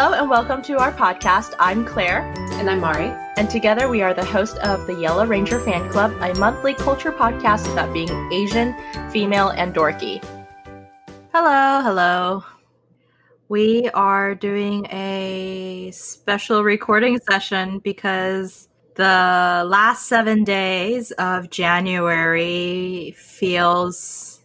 Hello and welcome to our podcast. I'm Claire. And I'm Mari. And together we are the host of the Yellow Ranger Fan Club, a monthly culture podcast about being Asian, female, and dorky. Hello, hello. We are doing a special recording session because the last seven days of January feels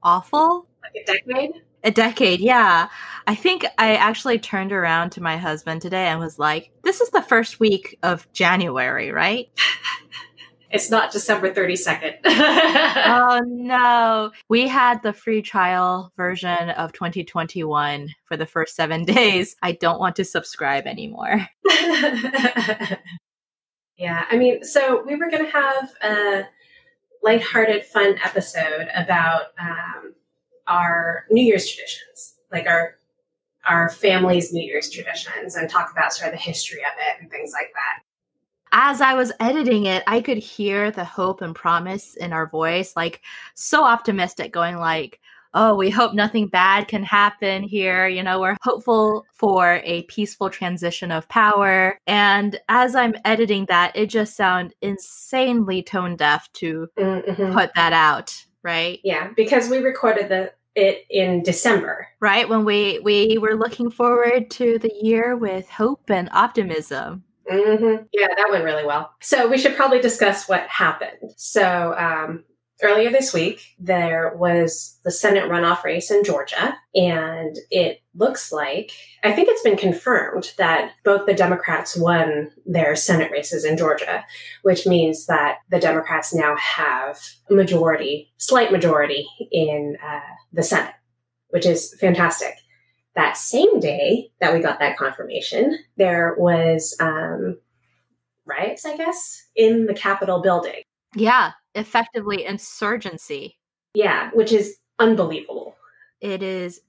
awful. Like a decade? A decade, yeah. I think I actually turned around to my husband today and was like, this is the first week of January, right? it's not December 32nd. oh no. We had the free trial version of 2021 for the first seven days. I don't want to subscribe anymore. yeah, I mean, so we were going to have a lighthearted, fun episode about um, our New Year's traditions, like our our family's New Year's traditions, and talk about sort of the history of it and things like that. As I was editing it, I could hear the hope and promise in our voice, like so optimistic, going like, "Oh, we hope nothing bad can happen here. You know, we're hopeful for a peaceful transition of power." And as I'm editing that, it just sounded insanely tone deaf to mm-hmm. put that out right? Yeah, because we recorded the it in December. Right, when we we were looking forward to the year with hope and optimism. Mm-hmm. Yeah, that went really well. So we should probably discuss what happened. So um, earlier this week, there was the Senate runoff race in Georgia, and it looks like, I think it's been confirmed that both the Democrats won their Senate races in Georgia, which means that the Democrats now have a majority, slight majority in uh, the Senate, which is fantastic. That same day that we got that confirmation, there was um, riots, I guess, in the Capitol building. Yeah, effectively insurgency. Yeah, which is unbelievable. It is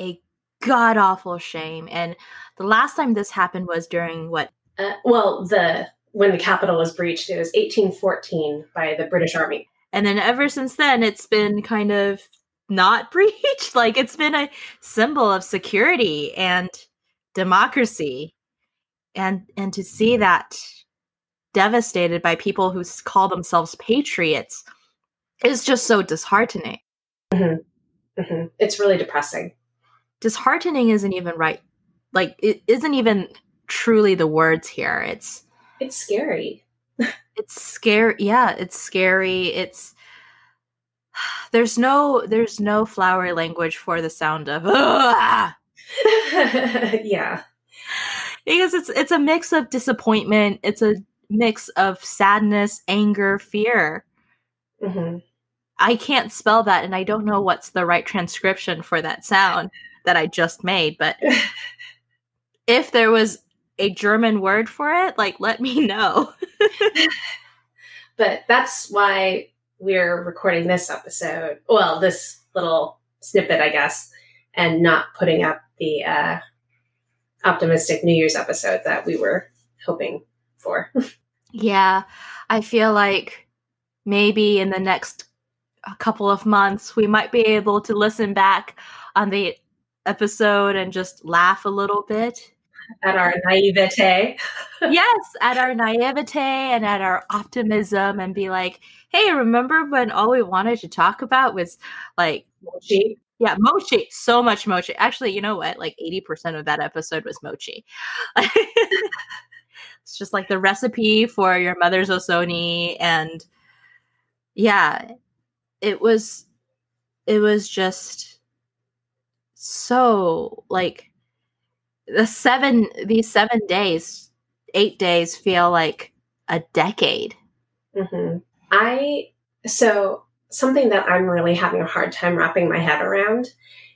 a god awful shame. And the last time this happened was during what? Uh, well, the when the Capitol was breached, it was 1814 by the British Army. And then ever since then, it's been kind of not breached. like it's been a symbol of security and democracy. And and to see that devastated by people who call themselves patriots is just so disheartening. Mm-hmm. Mm-hmm. It's really depressing. Disheartening isn't even right. Like it isn't even truly the words here. It's it's scary. it's scary. Yeah, it's scary. It's there's no there's no flowery language for the sound of yeah because it's it's a mix of disappointment it's a mix of sadness, anger, fear. Mm-hmm. I can't spell that, and I don't know what's the right transcription for that sound that I just made. But if there was a German word for it, like let me know. but that's why we're recording this episode. Well, this little snippet, I guess, and not putting up the uh, optimistic New Year's episode that we were hoping for. yeah, I feel like maybe in the next couple of months we might be able to listen back on the episode and just laugh a little bit at our naivete. yes, at our naivete and at our optimism and be like, hey, remember when all we wanted to talk about was like mochi? Yeah, mochi. So much mochi. Actually, you know what? Like 80% of that episode was mochi. It's just like the recipe for your mother's ozoni and yeah, it was it was just so like the seven these 7 days, 8 days feel like a decade. Mm-hmm. I so something that I'm really having a hard time wrapping my head around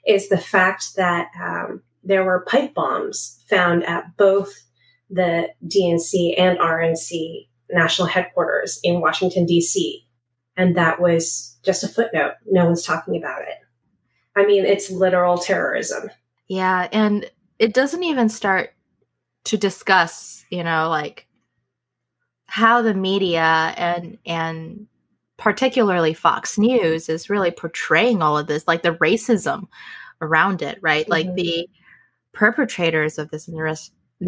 is the fact that um, there were pipe bombs found at both the DNC and RNC national headquarters in Washington, D.C. And that was just a footnote. No one's talking about it. I mean, it's literal terrorism. Yeah. And it doesn't even start to discuss, you know, like how the media and, and, particularly Fox News is really portraying all of this, like the racism around it, right? Mm-hmm. Like the perpetrators of this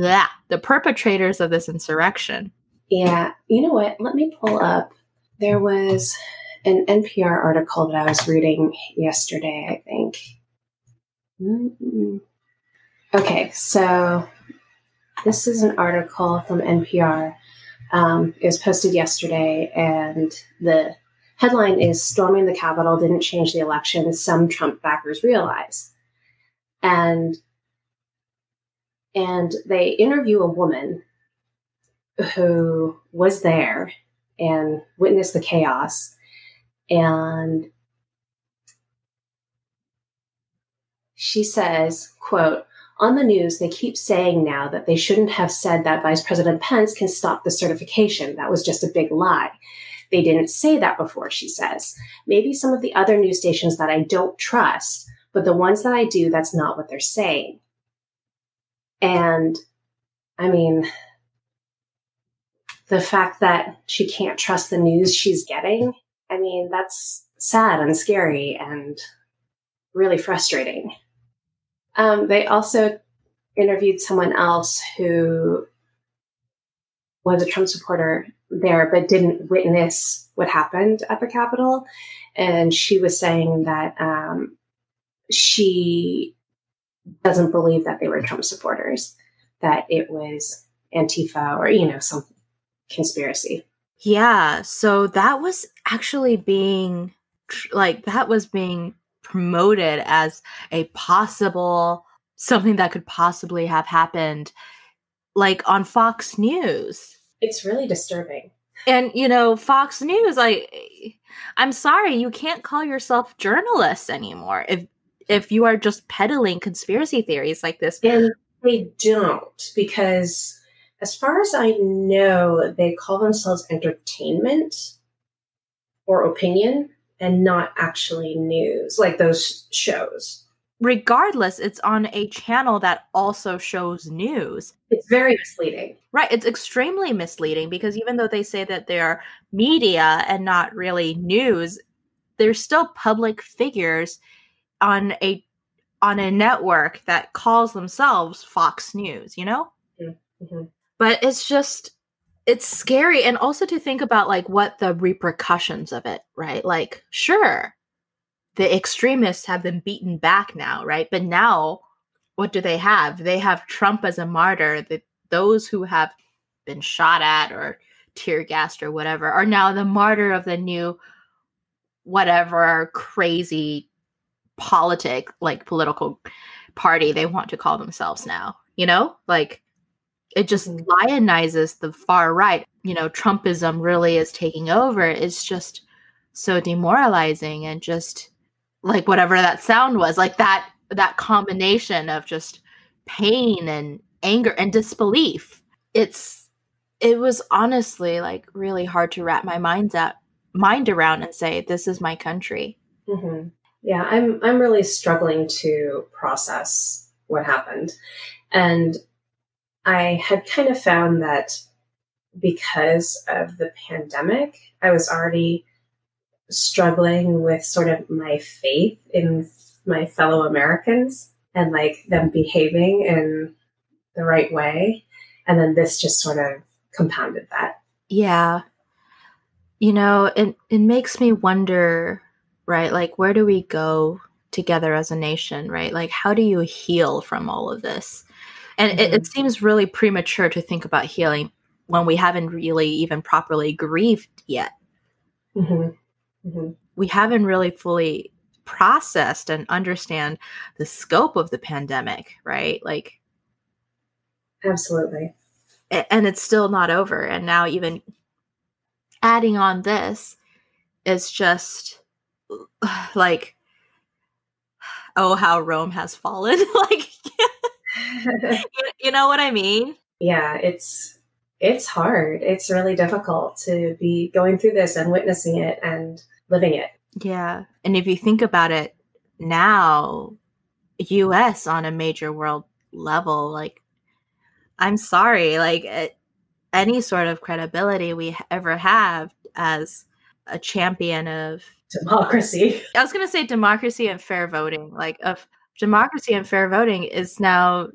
insurrection. The perpetrators of this insurrection. Yeah, you know what? Let me pull up. There was an NPR article that I was reading yesterday, I think. Mm-mm. Okay, so this is an article from NPR. Um, it was posted yesterday, and the headline is Storming the Capitol Didn't Change the Election, Some Trump Backers Realize. And and they interview a woman who was there and witnessed the chaos. And she says quote on the news they keep saying now that they shouldn't have said that vice president pence can stop the certification. That was just a big lie. They didn't say that before she says. Maybe some of the other news stations that i don't trust but the ones that i do that's not what they're saying and i mean the fact that she can't trust the news she's getting, I mean, that's sad and scary and really frustrating. Um, they also interviewed someone else who was a Trump supporter there, but didn't witness what happened at the Capitol. And she was saying that um, she doesn't believe that they were Trump supporters, that it was Antifa or, you know, some conspiracy. Yeah, so that was actually being like that was being promoted as a possible something that could possibly have happened like on Fox News. It's really disturbing. And you know, Fox News like I'm sorry, you can't call yourself journalists anymore if if you are just peddling conspiracy theories like this. And they don't because as far as I know, they call themselves entertainment or opinion and not actually news, like those shows. Regardless, it's on a channel that also shows news. It's very misleading. Right. It's extremely misleading because even though they say that they're media and not really news, they're still public figures on a on a network that calls themselves Fox News, you know? Mm-hmm. But it's just it's scary and also to think about like what the repercussions of it right? Like sure the extremists have been beaten back now right? But now what do they have? They have trump as a martyr that those who have been shot at or tear gassed or whatever are now the martyr of the new whatever crazy politic like political party they want to call themselves now you know like it just mm-hmm. lionizes the far right. You know, Trumpism really is taking over. It's just so demoralizing and just like whatever that sound was, like that that combination of just pain and anger and disbelief. It's it was honestly like really hard to wrap my mind's up mind around and say this is my country. Mm-hmm. Yeah, I'm I'm really struggling to process what happened, and I had kind of found that because of the pandemic, I was already struggling with sort of my faith in my fellow Americans and like them behaving in the right way. And then this just sort of compounded that. Yeah. You know, it, it makes me wonder, right? Like, where do we go together as a nation, right? Like, how do you heal from all of this? And mm-hmm. it, it, seems really premature to think about healing when we haven't really even properly grieved yet. Mm-hmm. Mm-hmm. We haven't really fully processed and understand the scope of the pandemic, right? Like, absolutely. And it's still not over. And now, even adding on this is just like, oh, how Rome has fallen. like, you know what I mean? Yeah, it's it's hard. It's really difficult to be going through this and witnessing it and living it. Yeah. And if you think about it now, US on a major world level, like I'm sorry, like any sort of credibility we ever have as a champion of democracy. I was going to say democracy and fair voting, like of democracy and fair voting is now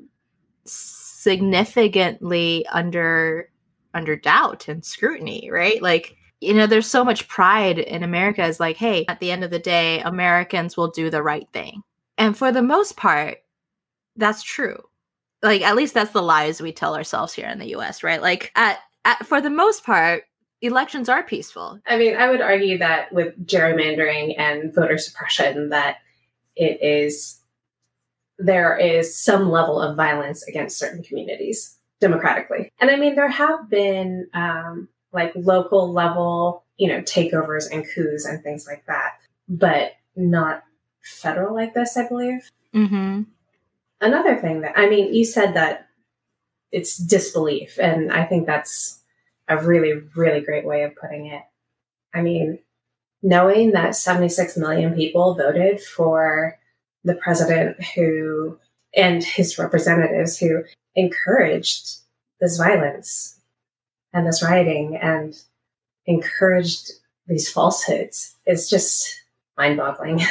significantly under under doubt and scrutiny, right? Like, you know, there's so much pride in America is like, hey, at the end of the day, Americans will do the right thing. And for the most part, that's true. Like, at least that's the lies we tell ourselves here in the US, right? Like, at, at for the most part, elections are peaceful. I mean, I would argue that with gerrymandering and voter suppression, that it is there is some level of violence against certain communities democratically. And I mean, there have been um, like local level, you know, takeovers and coups and things like that, but not federal like this, I believe. Mm-hmm. Another thing that, I mean, you said that it's disbelief, and I think that's a really, really great way of putting it. I mean, knowing that 76 million people voted for the president who and his representatives who encouraged this violence and this rioting and encouraged these falsehoods is just mind boggling.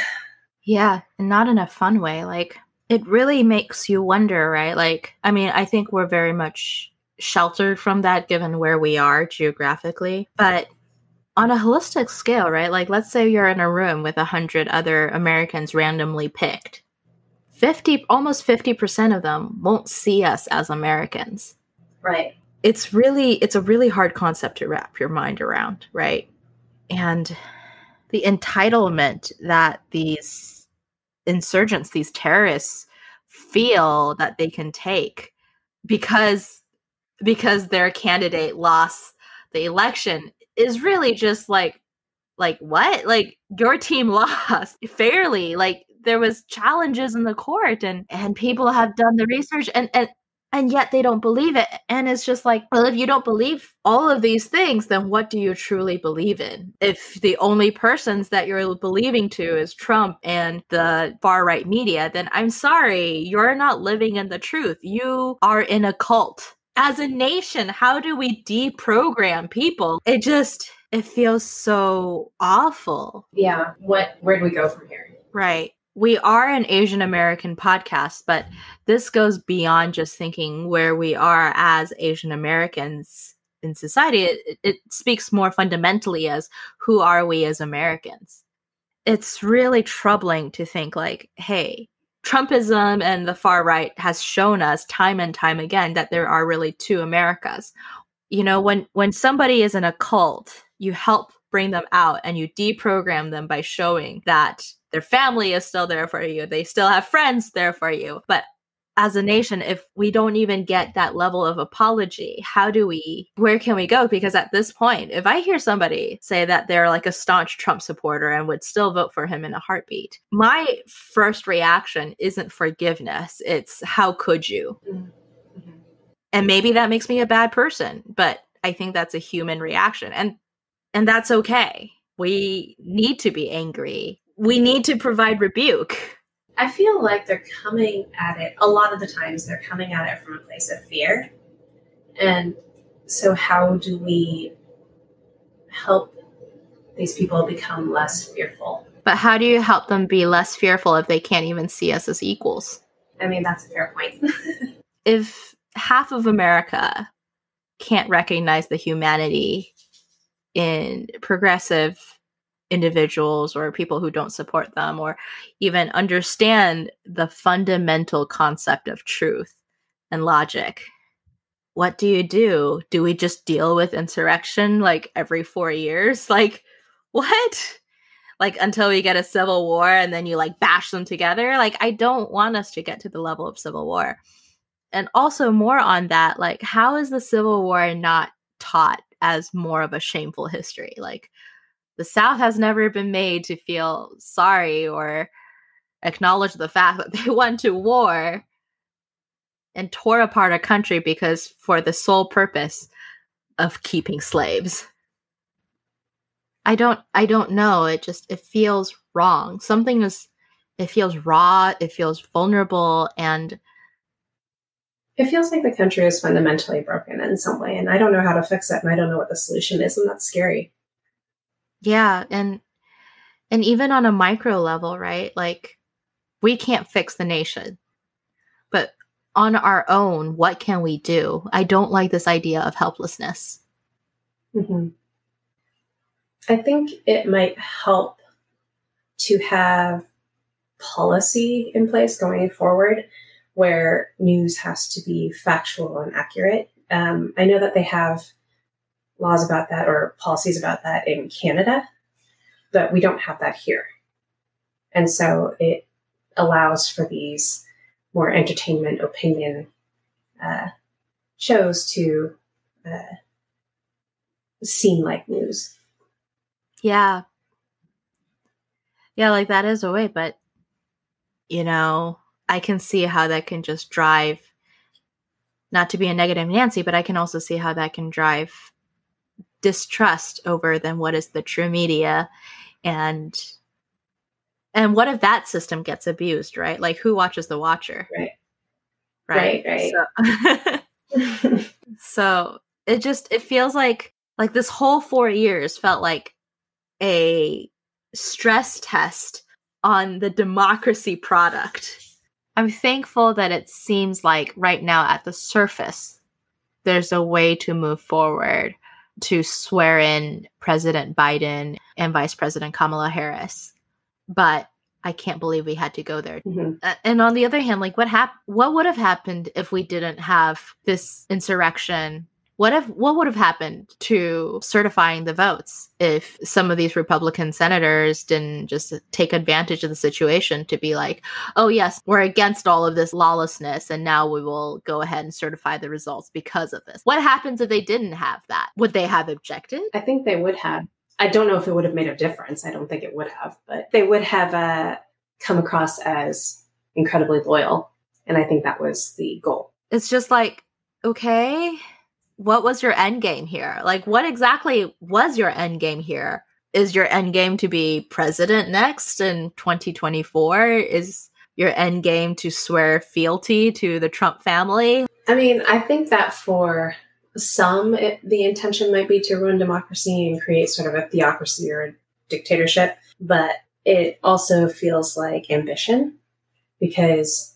Yeah, and not in a fun way. Like, it really makes you wonder, right? Like, I mean, I think we're very much sheltered from that given where we are geographically. But on a holistic scale, right? Like, let's say you're in a room with a hundred other Americans randomly picked. 50 almost 50% of them won't see us as Americans. Right. It's really it's a really hard concept to wrap your mind around, right? And the entitlement that these insurgents, these terrorists feel that they can take because because their candidate lost the election is really just like like what? Like your team lost fairly. Like there was challenges in the court and and people have done the research and and and yet they don't believe it. And it's just like well if you don't believe all of these things then what do you truly believe in? If the only persons that you're believing to is trump and the far right media then i'm sorry you're not living in the truth. You are in a cult as a nation how do we deprogram people it just it feels so awful yeah what where do we go from here right we are an Asian American podcast, but this goes beyond just thinking where we are as Asian Americans in society. It, it, speaks more fundamentally as who are we as Americans. It's really troubling to think like, hey, Trumpism and the far right has shown us time and time again that there are really two Americas. You know, when when somebody is in a cult, you help bring them out and you deprogram them by showing that their family is still there for you. They still have friends there for you. But as a nation, if we don't even get that level of apology, how do we, where can we go? Because at this point, if I hear somebody say that they're like a staunch Trump supporter and would still vote for him in a heartbeat, my first reaction isn't forgiveness. It's how could you? Mm-hmm. And maybe that makes me a bad person, but I think that's a human reaction. And and that's okay. We need to be angry we need to provide rebuke. I feel like they're coming at it, a lot of the times, they're coming at it from a place of fear. And so, how do we help these people become less fearful? But how do you help them be less fearful if they can't even see us as equals? I mean, that's a fair point. if half of America can't recognize the humanity in progressive individuals or people who don't support them or even understand the fundamental concept of truth and logic. What do you do? Do we just deal with insurrection like every 4 years? Like what? Like until we get a civil war and then you like bash them together? Like i don't want us to get to the level of civil war. And also more on that like how is the civil war not taught as more of a shameful history? Like the South has never been made to feel sorry or acknowledge the fact that they went to war and tore apart a country because for the sole purpose of keeping slaves. I don't I don't know. It just it feels wrong. Something is it feels raw, it feels vulnerable and it feels like the country is fundamentally broken in some way and I don't know how to fix it and I don't know what the solution is and that's scary. Yeah, and and even on a micro level, right? Like we can't fix the nation. But on our own, what can we do? I don't like this idea of helplessness. Mm-hmm. I think it might help to have policy in place going forward where news has to be factual and accurate. Um, I know that they have laws about that or policies about that in Canada, but we don't have that here. And so it allows for these more entertainment opinion uh, shows to uh, seem like news. Yeah. Yeah, like that is a way, but you know, I can see how that can just drive not to be a negative Nancy, but I can also see how that can drive distrust over then what is the true media and and what if that system gets abused, right? Like who watches the watcher? Right. Right. Right. right. So, so it just it feels like like this whole four years felt like a stress test on the democracy product. I'm thankful that it seems like right now at the surface, there's a way to move forward to swear in President Biden and Vice President Kamala Harris. But I can't believe we had to go there. Mm-hmm. Uh, and on the other hand, like what hap- what would have happened if we didn't have this insurrection what if what would have happened to certifying the votes if some of these Republican senators didn't just take advantage of the situation to be like, "Oh yes, we're against all of this lawlessness and now we will go ahead and certify the results because of this." What happens if they didn't have that? Would they have objected? I think they would have. I don't know if it would have made a difference. I don't think it would have, but they would have uh, come across as incredibly loyal, and I think that was the goal. It's just like, okay, what was your end game here? Like, what exactly was your end game here? Is your end game to be president next in 2024? Is your end game to swear fealty to the Trump family? I mean, I think that for some, it, the intention might be to ruin democracy and create sort of a theocracy or a dictatorship, but it also feels like ambition because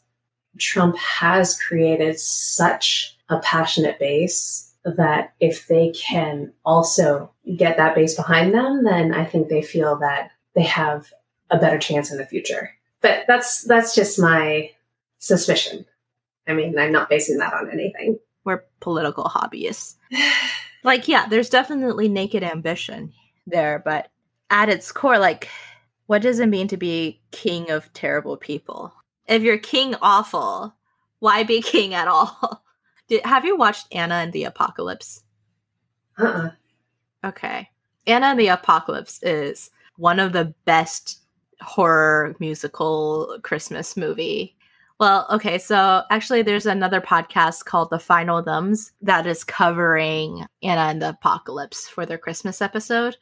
Trump has created such a passionate base that if they can also get that base behind them, then I think they feel that they have a better chance in the future. But that's that's just my suspicion. I mean, I'm not basing that on anything. We're political hobbyists. like, yeah, there's definitely naked ambition there, but at its core, like, what does it mean to be king of terrible people? If you're king awful, why be king at all? Did, have you watched Anna and the Apocalypse? Uh-uh. Okay. Anna and the Apocalypse is one of the best horror musical Christmas movie. Well, okay, so actually there's another podcast called The Final Thumbs that is covering Anna and the Apocalypse for their Christmas episode.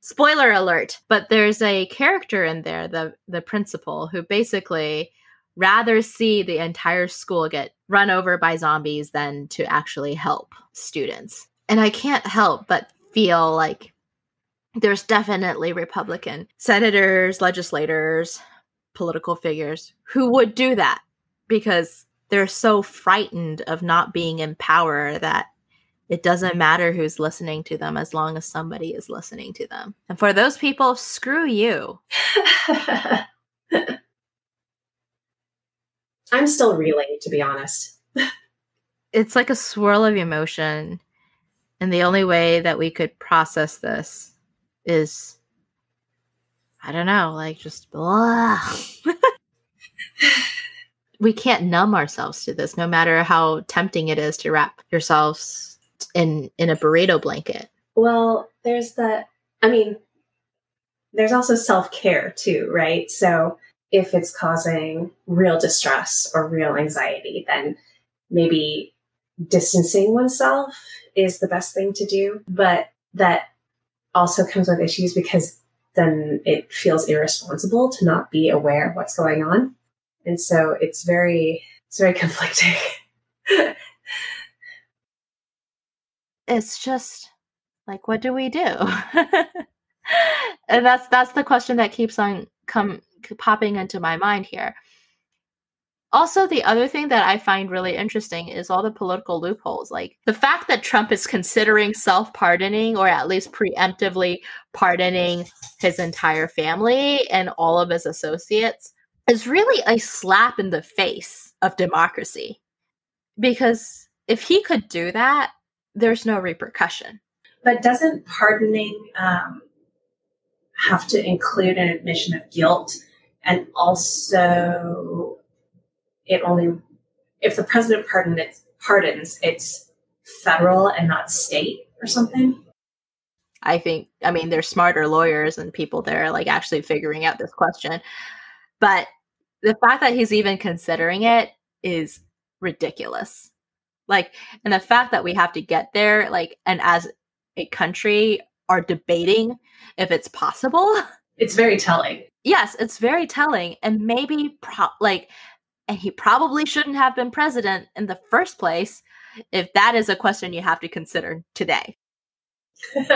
Spoiler alert, but there's a character in there, the the principal, who basically rather see the entire school get run over by zombies than to actually help students. And I can't help but feel like there's definitely Republican senators, legislators, political figures who would do that because they're so frightened of not being in power that it doesn't matter who's listening to them as long as somebody is listening to them. And for those people, screw you. I'm still reeling, to be honest. it's like a swirl of emotion. And the only way that we could process this is, I don't know, like just blah. we can't numb ourselves to this, no matter how tempting it is to wrap yourselves in in a burrito blanket. Well, there's that. I mean, there's also self care too, right? So if it's causing real distress or real anxiety, then maybe distancing oneself is the best thing to do. But that also comes with issues because then it feels irresponsible to not be aware of what's going on. And so it's very, it's very conflicting. it's just like, what do we do? and that's, that's the question that keeps on come popping into my mind here. Also, the other thing that I find really interesting is all the political loopholes. Like the fact that Trump is considering self pardoning or at least preemptively pardoning his entire family and all of his associates is really a slap in the face of democracy. Because if he could do that, there's no repercussion. But doesn't pardoning um, have to include an admission of guilt and also it only if the president pardon it, pardons, it's federal and not state or something. I think I mean there's smarter lawyers and people there like actually figuring out this question. But the fact that he's even considering it is ridiculous. Like and the fact that we have to get there like and as a country are debating if it's possible. It's very telling. Yes, it's very telling and maybe pro- like and he probably shouldn't have been president in the first place if that is a question you have to consider today.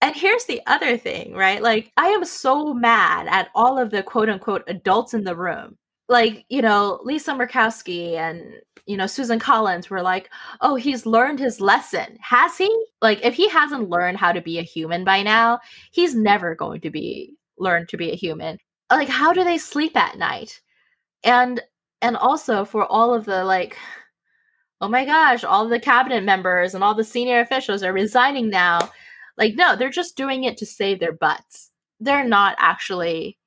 and here's the other thing, right? Like, I am so mad at all of the quote unquote adults in the room. Like, you know, Lisa Murkowski and, you know, Susan Collins were like, oh, he's learned his lesson. Has he? Like, if he hasn't learned how to be a human by now, he's never going to be learned to be a human. Like, how do they sleep at night? And and also for all of the like oh my gosh all the cabinet members and all the senior officials are resigning now like no they're just doing it to save their butts they're not actually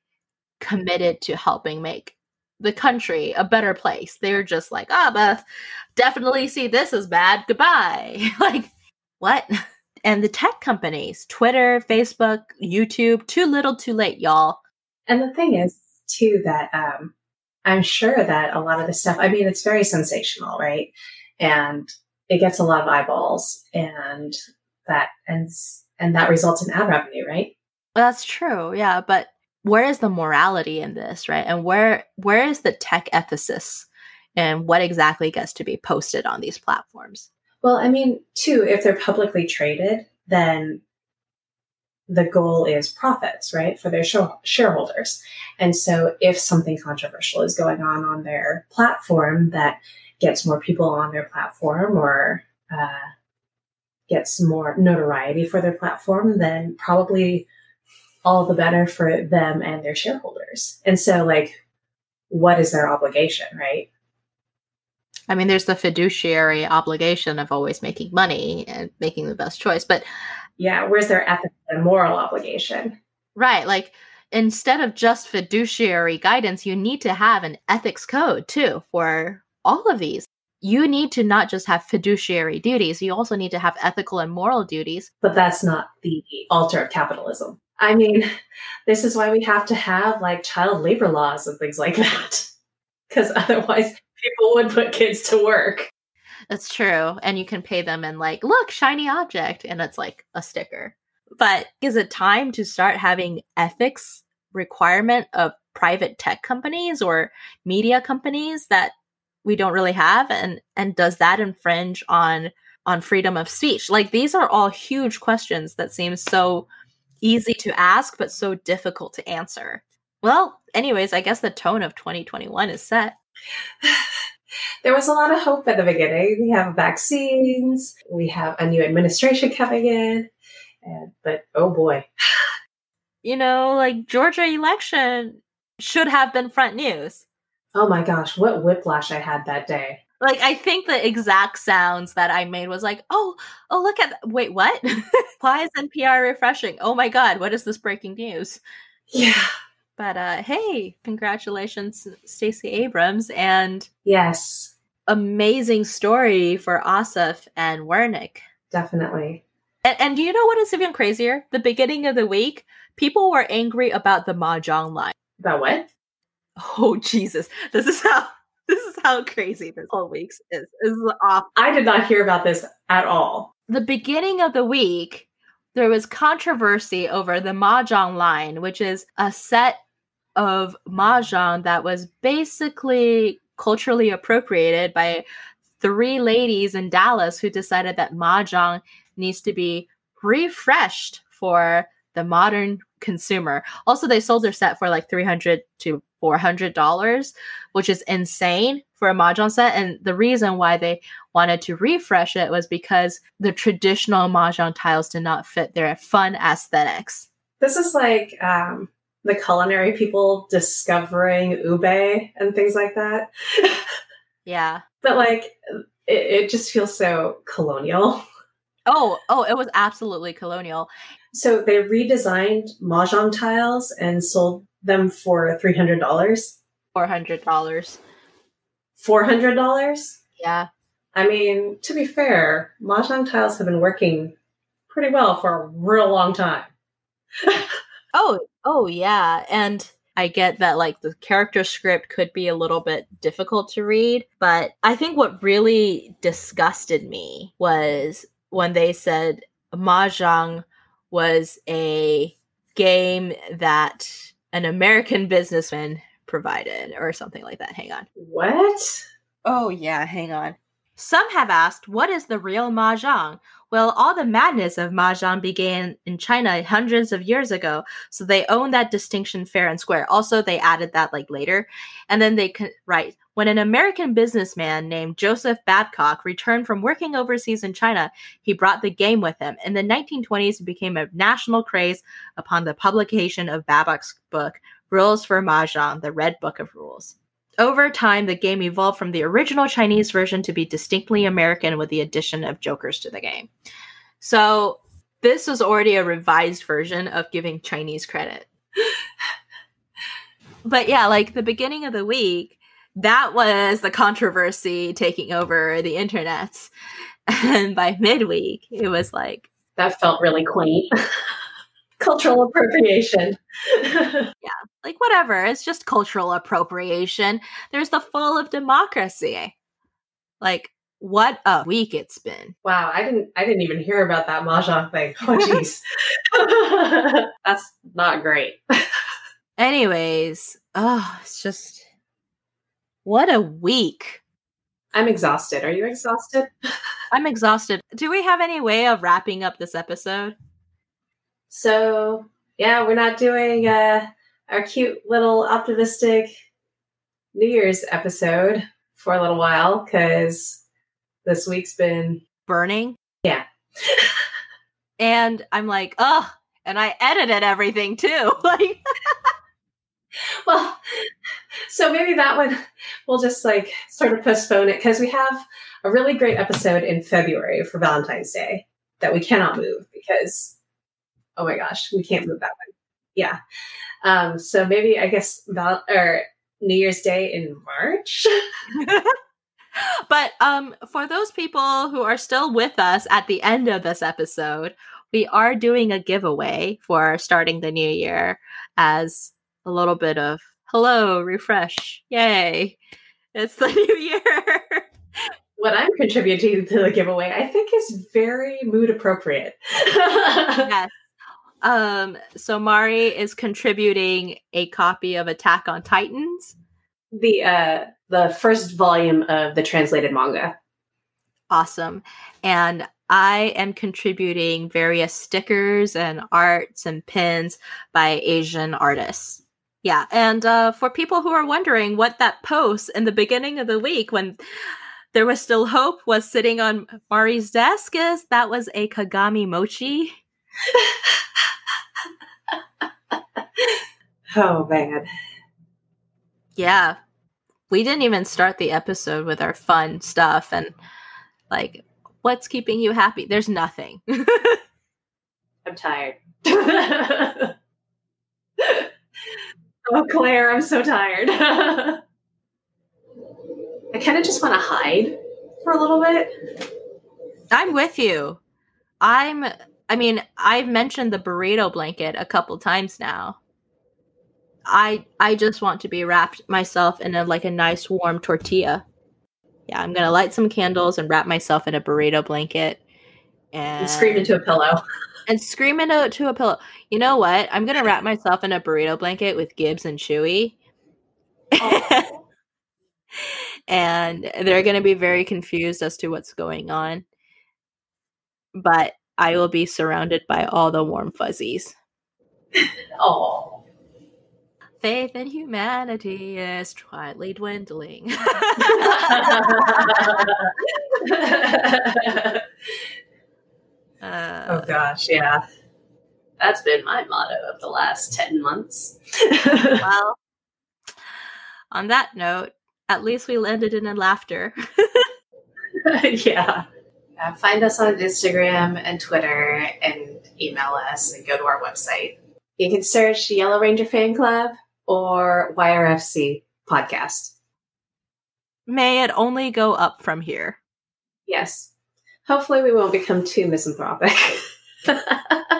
committed to helping make the country a better place they're just like ah oh, but definitely see this as bad goodbye like what and the tech companies twitter facebook youtube too little too late y'all and the thing is too that um I'm sure that a lot of the stuff, I mean, it's very sensational, right? And it gets a lot of eyeballs and that, and, and that results in ad revenue, right? That's true. Yeah. But where is the morality in this, right? And where, where is the tech ethicist and what exactly gets to be posted on these platforms? Well, I mean, too, if they're publicly traded, then the goal is profits, right, for their shareholders. And so if something controversial is going on on their platform that gets more people on their platform or uh, gets more notoriety for their platform, then probably all the better for them and their shareholders. And so, like, what is their obligation, right? I mean, there's the fiduciary obligation of always making money and making the best choice. But yeah, where's their ethical and moral obligation? Right. Like instead of just fiduciary guidance, you need to have an ethics code too for all of these. You need to not just have fiduciary duties, you also need to have ethical and moral duties. But that's not the altar of capitalism. I mean, this is why we have to have like child labor laws and things like that. Because otherwise, people would put kids to work. That's true. And you can pay them and like, look, shiny object. And it's like a sticker. But is it time to start having ethics requirement of private tech companies or media companies that we don't really have? And and does that infringe on on freedom of speech? Like these are all huge questions that seem so easy to ask, but so difficult to answer. Well, anyways, I guess the tone of 2021 is set. there was a lot of hope at the beginning. We have vaccines, we have a new administration coming in, and but oh boy. You know, like Georgia election should have been front news. Oh my gosh, what whiplash I had that day. Like I think the exact sounds that I made was like, "Oh, oh look at that. wait, what? Why is NPR refreshing? Oh my god, what is this breaking news?" Yeah. But uh, hey, congratulations, Stacey Abrams, and yes, amazing story for Ossoff and Warnock. Definitely. And, and do you know what is even crazier? The beginning of the week, people were angry about the mahjong line. About what? Oh Jesus! This is how this is how crazy this whole week is. This is off. I did not hear about this at all. The beginning of the week, there was controversy over the mahjong line, which is a set of mahjong that was basically culturally appropriated by three ladies in Dallas who decided that mahjong needs to be refreshed for the modern consumer. Also, they sold their set for like 300 to $400, which is insane for a mahjong set. And the reason why they wanted to refresh it was because the traditional mahjong tiles did not fit their fun aesthetics. This is like um, the culinary people discovering ube and things like that. yeah. But like, it, it just feels so colonial. Oh, oh, it was absolutely colonial. So they redesigned mahjong tiles and sold them for three hundred dollars. Four hundred dollars. Four hundred dollars. Yeah. I mean, to be fair, mahjong tiles have been working pretty well for a real long time. oh, oh yeah, and I get that like the character script could be a little bit difficult to read, but I think what really disgusted me was when they said mahjong was a game that an American businessman provided or something like that. Hang on. What? Oh, yeah, hang on. Some have asked, what is the real mahjong? Well, all the madness of mahjong began in China hundreds of years ago, so they own that distinction fair and square. Also, they added that like later, and then they con- right when an American businessman named Joseph Babcock returned from working overseas in China, he brought the game with him. In the 1920s, it became a national craze upon the publication of Babcock's book, Rules for Mahjong, the Red Book of Rules. Over time, the game evolved from the original Chinese version to be distinctly American with the addition of jokers to the game. So, this was already a revised version of giving Chinese credit. but yeah, like the beginning of the week, that was the controversy taking over the internet. And by midweek, it was like that felt really quaint. cultural appropriation. yeah, like whatever. It's just cultural appropriation. There's the fall of democracy. Like what a week it's been. Wow, I didn't I didn't even hear about that mahjong thing. Oh jeez. That's not great. Anyways, oh, it's just what a week. I'm exhausted. Are you exhausted? I'm exhausted. Do we have any way of wrapping up this episode? So, yeah, we're not doing uh, our cute little optimistic New Year's episode for a little while because this week's been burning. Yeah. and I'm like, oh, and I edited everything too. like, well, so maybe that one we'll just like sort of postpone it because we have a really great episode in February for Valentine's Day that we cannot move because oh my gosh, we can't move that one. Yeah. Um, so maybe I guess val- or New Year's Day in March. but um, for those people who are still with us at the end of this episode, we are doing a giveaway for starting the new year as a little bit of hello, refresh, yay. It's the new year. what I'm contributing to the giveaway, I think, is very mood appropriate. yes. Um, so Mari is contributing a copy of Attack on Titans. The uh the first volume of the translated manga. Awesome. And I am contributing various stickers and arts and pins by Asian artists. Yeah, and uh, for people who are wondering what that post in the beginning of the week when there was still hope was sitting on Mari's desk is that was a Kagami mochi. oh man. Yeah. We didn't even start the episode with our fun stuff and like what's keeping you happy? There's nothing. I'm tired. oh Claire, I'm so tired. I kind of just want to hide for a little bit. I'm with you. I'm I mean, I've mentioned the burrito blanket a couple times now. I I just want to be wrapped myself in a like a nice warm tortilla. Yeah, I'm gonna light some candles and wrap myself in a burrito blanket and, and scream into a pillow. And scream to a pillow. You know what? I'm gonna wrap myself in a burrito blanket with Gibbs and Chewy. Oh. and they're gonna be very confused as to what's going on. But I will be surrounded by all the warm fuzzies. Oh. faith in humanity is quietly dwindling. uh, oh gosh, yeah. That's been my motto of the last 10 months. well, on that note, at least we landed in a laughter. yeah. yeah. Find us on Instagram and Twitter and email us and go to our website. You can search Yellow Ranger Fan Club or YRFC podcast. May it only go up from here. Yes. Hopefully, we won't become too misanthropic.